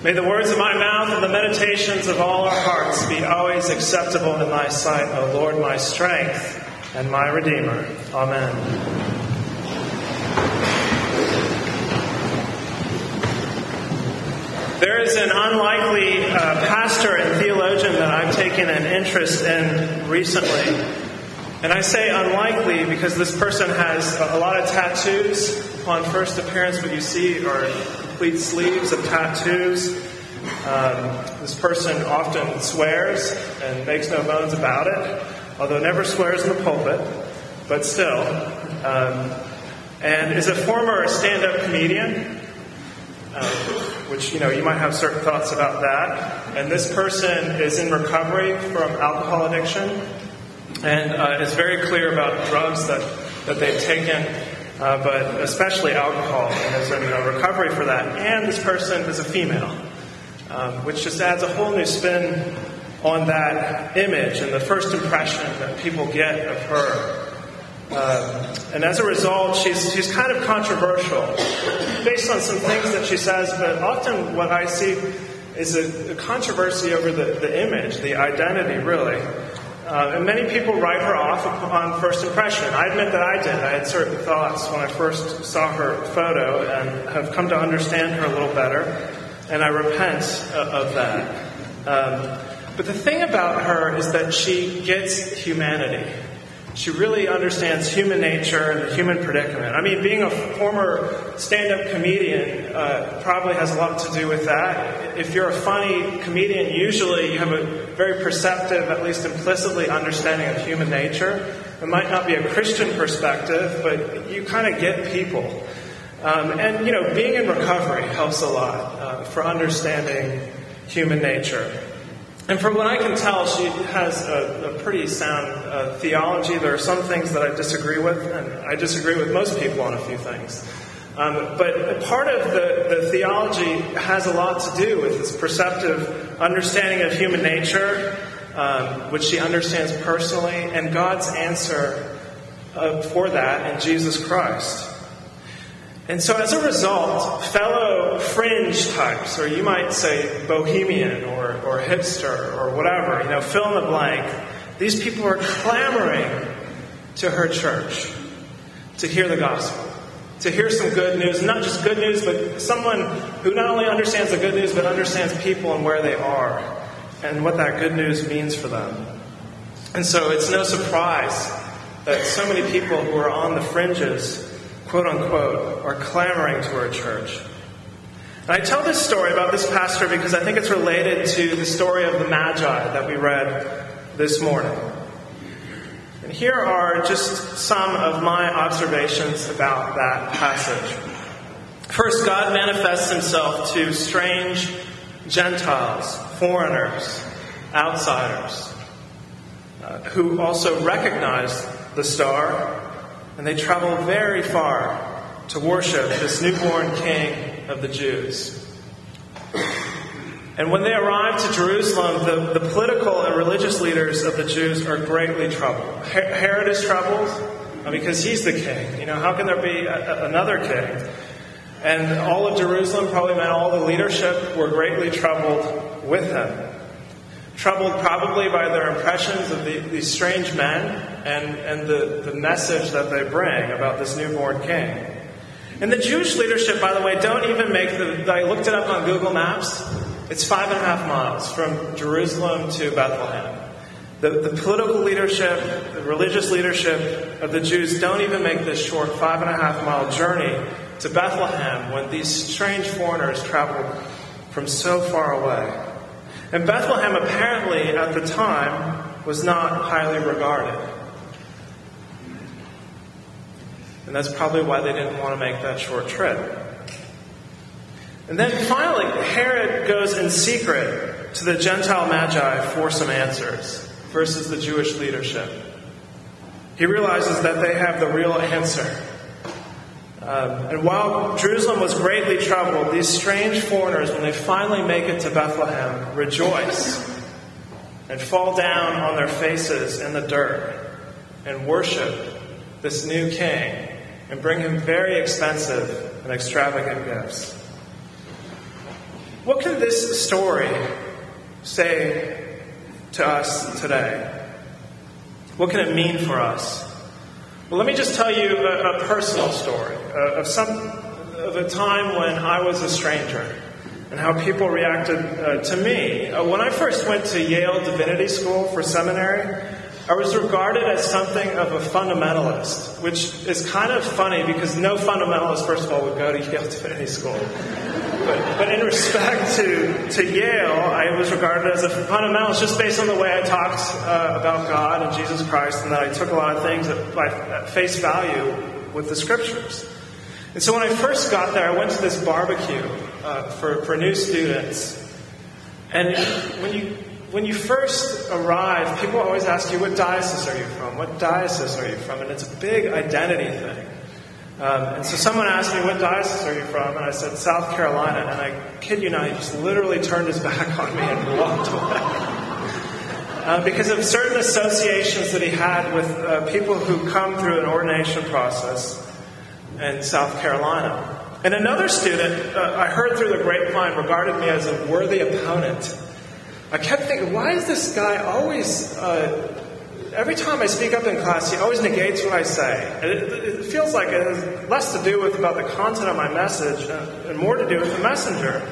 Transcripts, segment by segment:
May the words of my mouth and the meditations of all our hearts be always acceptable in thy sight, O Lord, my strength and my Redeemer. Amen. There is an unlikely uh, pastor and theologian that I've taken an interest in recently. And I say unlikely because this person has a lot of tattoos. Upon first appearance, what you see are complete sleeves of tattoos. Um, this person often swears and makes no bones about it, although never swears in the pulpit, but still. Um, and is a former stand up comedian, uh, which, you know, you might have certain thoughts about that. And this person is in recovery from alcohol addiction and uh, is very clear about drugs that, that they've taken, uh, but especially alcohol, in uh, recovery for that. And this person is a female, um, which just adds a whole new spin on that image and the first impression that people get of her. Um, and as a result, she's, she's kind of controversial based on some things that she says, but often what I see is a, a controversy over the, the image, the identity, really. Uh, and many people write her off upon first impression. I admit that I did. I had certain thoughts when I first saw her photo and have come to understand her a little better, and I repent of that. Um, but the thing about her is that she gets humanity. She really understands human nature and the human predicament. I mean, being a former stand up comedian uh, probably has a lot to do with that. If you're a funny comedian, usually you have a very perceptive, at least implicitly, understanding of human nature. It might not be a Christian perspective, but you kind of get people. Um, and, you know, being in recovery helps a lot uh, for understanding human nature. And from what I can tell, she has a, a pretty sound uh, theology. There are some things that I disagree with, and I disagree with most people on a few things. Um, but part of the, the theology has a lot to do with this perceptive understanding of human nature, um, which she understands personally, and God's answer uh, for that in Jesus Christ. And so, as a result, fellow fringe types, or you might say bohemian or, or hipster or whatever, you know, fill in the blank, these people are clamoring to her church to hear the gospel, to hear some good news. Not just good news, but someone who not only understands the good news, but understands people and where they are and what that good news means for them. And so, it's no surprise that so many people who are on the fringes quote unquote, are clamoring to our church. And I tell this story about this pastor because I think it's related to the story of the Magi that we read this morning. And here are just some of my observations about that passage. First, God manifests himself to strange Gentiles, foreigners, outsiders, uh, who also recognize the star and they travel very far to worship this newborn king of the Jews. And when they arrive to Jerusalem, the, the political and religious leaders of the Jews are greatly troubled. Herod is troubled uh, because he's the king. You know, how can there be a, another king? And all of Jerusalem, probably meant all the leadership, were greatly troubled with him troubled probably by their impressions of the, these strange men and, and the, the message that they bring about this newborn king. And the Jewish leadership, by the way, don't even make the. I looked it up on Google Maps. It's five and a half miles from Jerusalem to Bethlehem. The, the political leadership, the religious leadership of the Jews don't even make this short five and a half mile journey to Bethlehem when these strange foreigners traveled from so far away. And Bethlehem apparently at the time was not highly regarded. And that's probably why they didn't want to make that short trip. And then finally, Herod goes in secret to the Gentile Magi for some answers versus the Jewish leadership. He realizes that they have the real answer. Um, and while Jerusalem was greatly troubled, these strange foreigners, when they finally make it to Bethlehem, rejoice and fall down on their faces in the dirt and worship this new king and bring him very expensive and extravagant gifts. What can this story say to us today? What can it mean for us? Well, let me just tell you a, a personal story uh, of some of a time when I was a stranger and how people reacted uh, to me. Uh, when I first went to Yale Divinity School for seminary, I was regarded as something of a fundamentalist, which is kind of funny because no fundamentalist, first of all, would go to Yale Divinity School. But, but in respect to, to Yale, I was regarded as a fundamentalist just based on the way I talked uh, about God and Jesus Christ, and that I took a lot of things at, at face value with the scriptures. And so when I first got there, I went to this barbecue uh, for, for new students. And when you when you first arrive, people always ask you, what diocese are you from? What diocese are you from? And it's a big identity thing. Um, and so someone asked me, what diocese are you from? And I said, South Carolina. And I kid you not, he just literally turned his back on me and walked away. Uh, because of certain associations that he had with uh, people who come through an ordination process in South Carolina. And another student, uh, I heard through the grapevine, regarded me as a worthy opponent I kept thinking, why is this guy always, uh, every time I speak up in class, he always negates what I say. It, it, feels like it has less to do with about the content of my message and, and more to do with the messenger.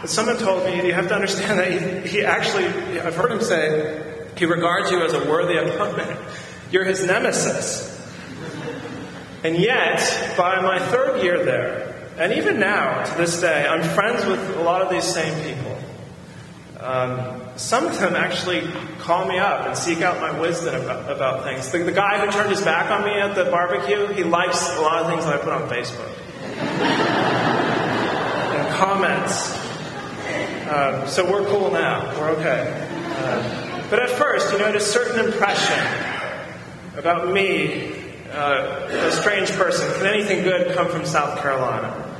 But someone told me, you have to understand that he, he actually, I've heard him say, he regards you as a worthy opponent. You're his nemesis. And yet, by my third year there, and even now, to this day, I'm friends with a lot of these same people. Um, some of them actually call me up and seek out my wisdom about, about things. The, the, guy who turned his back on me at the barbecue, he likes a lot of things that I put on Facebook. and comments. Um, so we're cool now. We're okay. Uh, but at first, you know, had a certain impression about me, uh, a strange person. Can anything good come from South Carolina?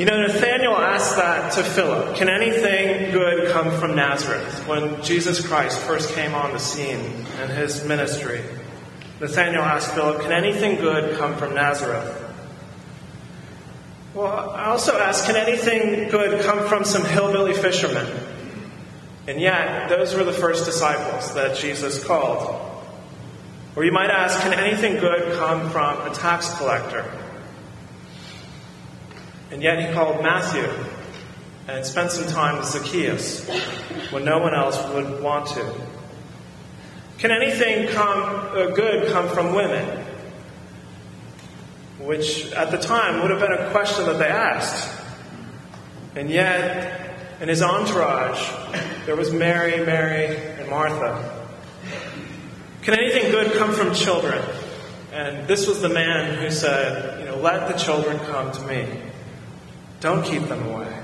You know, Nathaniel asked that to Philip Can anything good come from Nazareth? When Jesus Christ first came on the scene in his ministry, Nathaniel asked Philip, Can anything good come from Nazareth? Well, I also asked, Can anything good come from some hillbilly fishermen? And yet, those were the first disciples that Jesus called. Or you might ask, Can anything good come from a tax collector? And yet he called Matthew and spent some time with Zacchaeus when no one else would want to. Can anything come uh, good come from women? Which at the time would have been a question that they asked. And yet, in his entourage, there was Mary, Mary, and Martha. Can anything good come from children? And this was the man who said, you know, let the children come to me. Don't keep them away.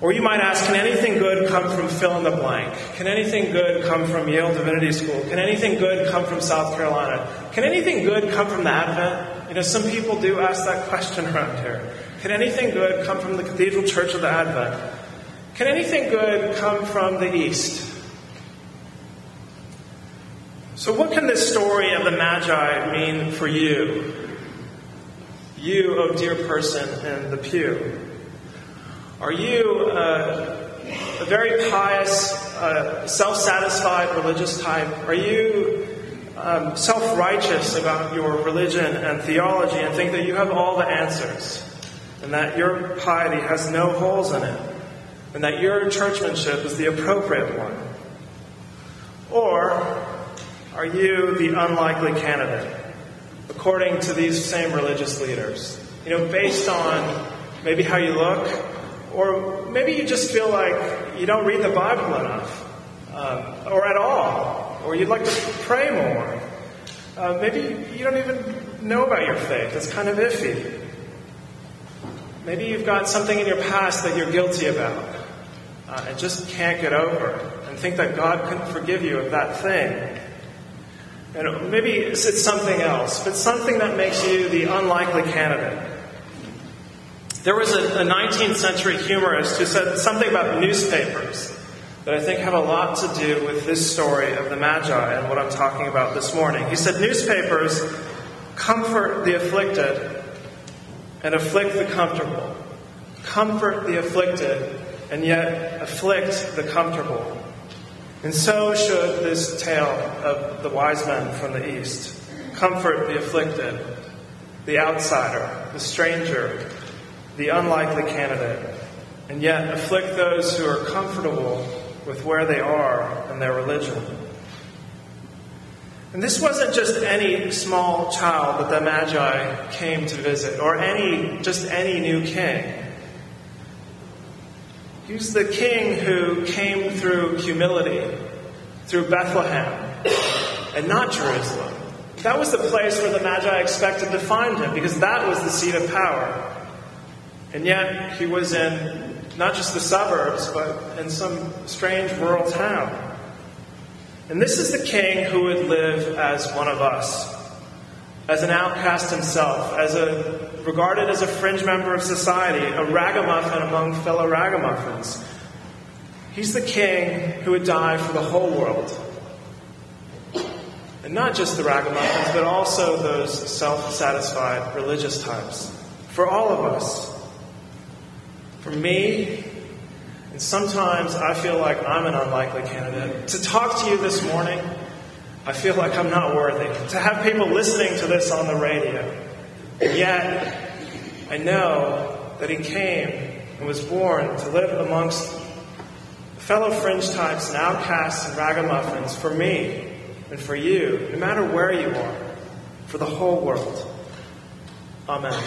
Or you might ask, can anything good come from fill in the blank? Can anything good come from Yale Divinity School? Can anything good come from South Carolina? Can anything good come from the Advent? You know, some people do ask that question around here. Can anything good come from the Cathedral Church of the Advent? Can anything good come from the East? So, what can this story of the Magi mean for you? You, oh dear person in the pew. Are you uh, a very pious, uh, self satisfied religious type? Are you um, self righteous about your religion and theology and think that you have all the answers and that your piety has no holes in it and that your churchmanship is the appropriate one? Or are you the unlikely candidate? According to these same religious leaders. You know, based on maybe how you look, or maybe you just feel like you don't read the Bible enough, um, or at all, or you'd like to pray more. Uh, maybe you don't even know about your faith, it's kind of iffy. Maybe you've got something in your past that you're guilty about uh, and just can't get over, and think that God couldn't forgive you of that thing. And maybe it's something else, but something that makes you the unlikely candidate. There was a, a 19th century humorist who said something about newspapers that I think have a lot to do with this story of the Magi and what I'm talking about this morning. He said, Newspapers comfort the afflicted and afflict the comfortable. comfort the afflicted, and yet afflict the comfortable. And so should this tale of the wise men from the East comfort the afflicted, the outsider, the stranger, the unlikely candidate, and yet afflict those who are comfortable with where they are and their religion. And this wasn't just any small child that the Magi came to visit, or any just any new king. He was the king who came through humility, through Bethlehem, and not Jerusalem. That was the place where the Magi expected to find him, because that was the seat of power. And yet, he was in not just the suburbs, but in some strange rural town. And this is the king who would live as one of us, as an outcast himself, as a regarded as a fringe member of society, a ragamuffin among fellow ragamuffins. He's the king who would die for the whole world. And not just the ragamuffins, but also those self satisfied religious types. For all of us. For me, and sometimes I feel like I'm an unlikely candidate. To talk to you this morning, I feel like I'm not worthy. To have people listening to this on the radio. Yet, I know that He came and was born to live amongst fellow fringe types and outcasts and ragamuffins for me and for you, no matter where you are, for the whole world. Amen.